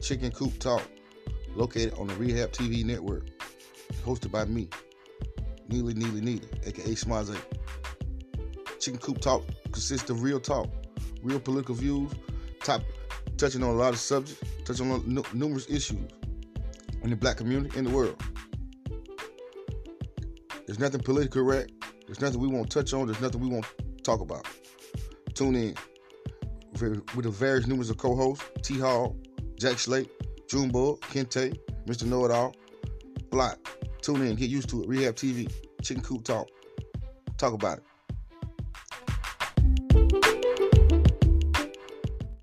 Chicken Coop Talk, located on the Rehab TV network, hosted by me, Neely Neely Neely, aka Smaze. Chicken Coop Talk consists of real talk, real political views, top touching on a lot of subjects, touching on nu- numerous issues in the black community in the world. There's nothing politically correct. There's nothing we won't touch on. There's nothing we won't talk about. Tune in with the various numbers of co-hosts: T. Hall, Jack Slate, Junebug, Kente, Mr. Know It All. Block. Tune in. Get used to it. Rehab TV. Chicken Coop Talk. Talk about it.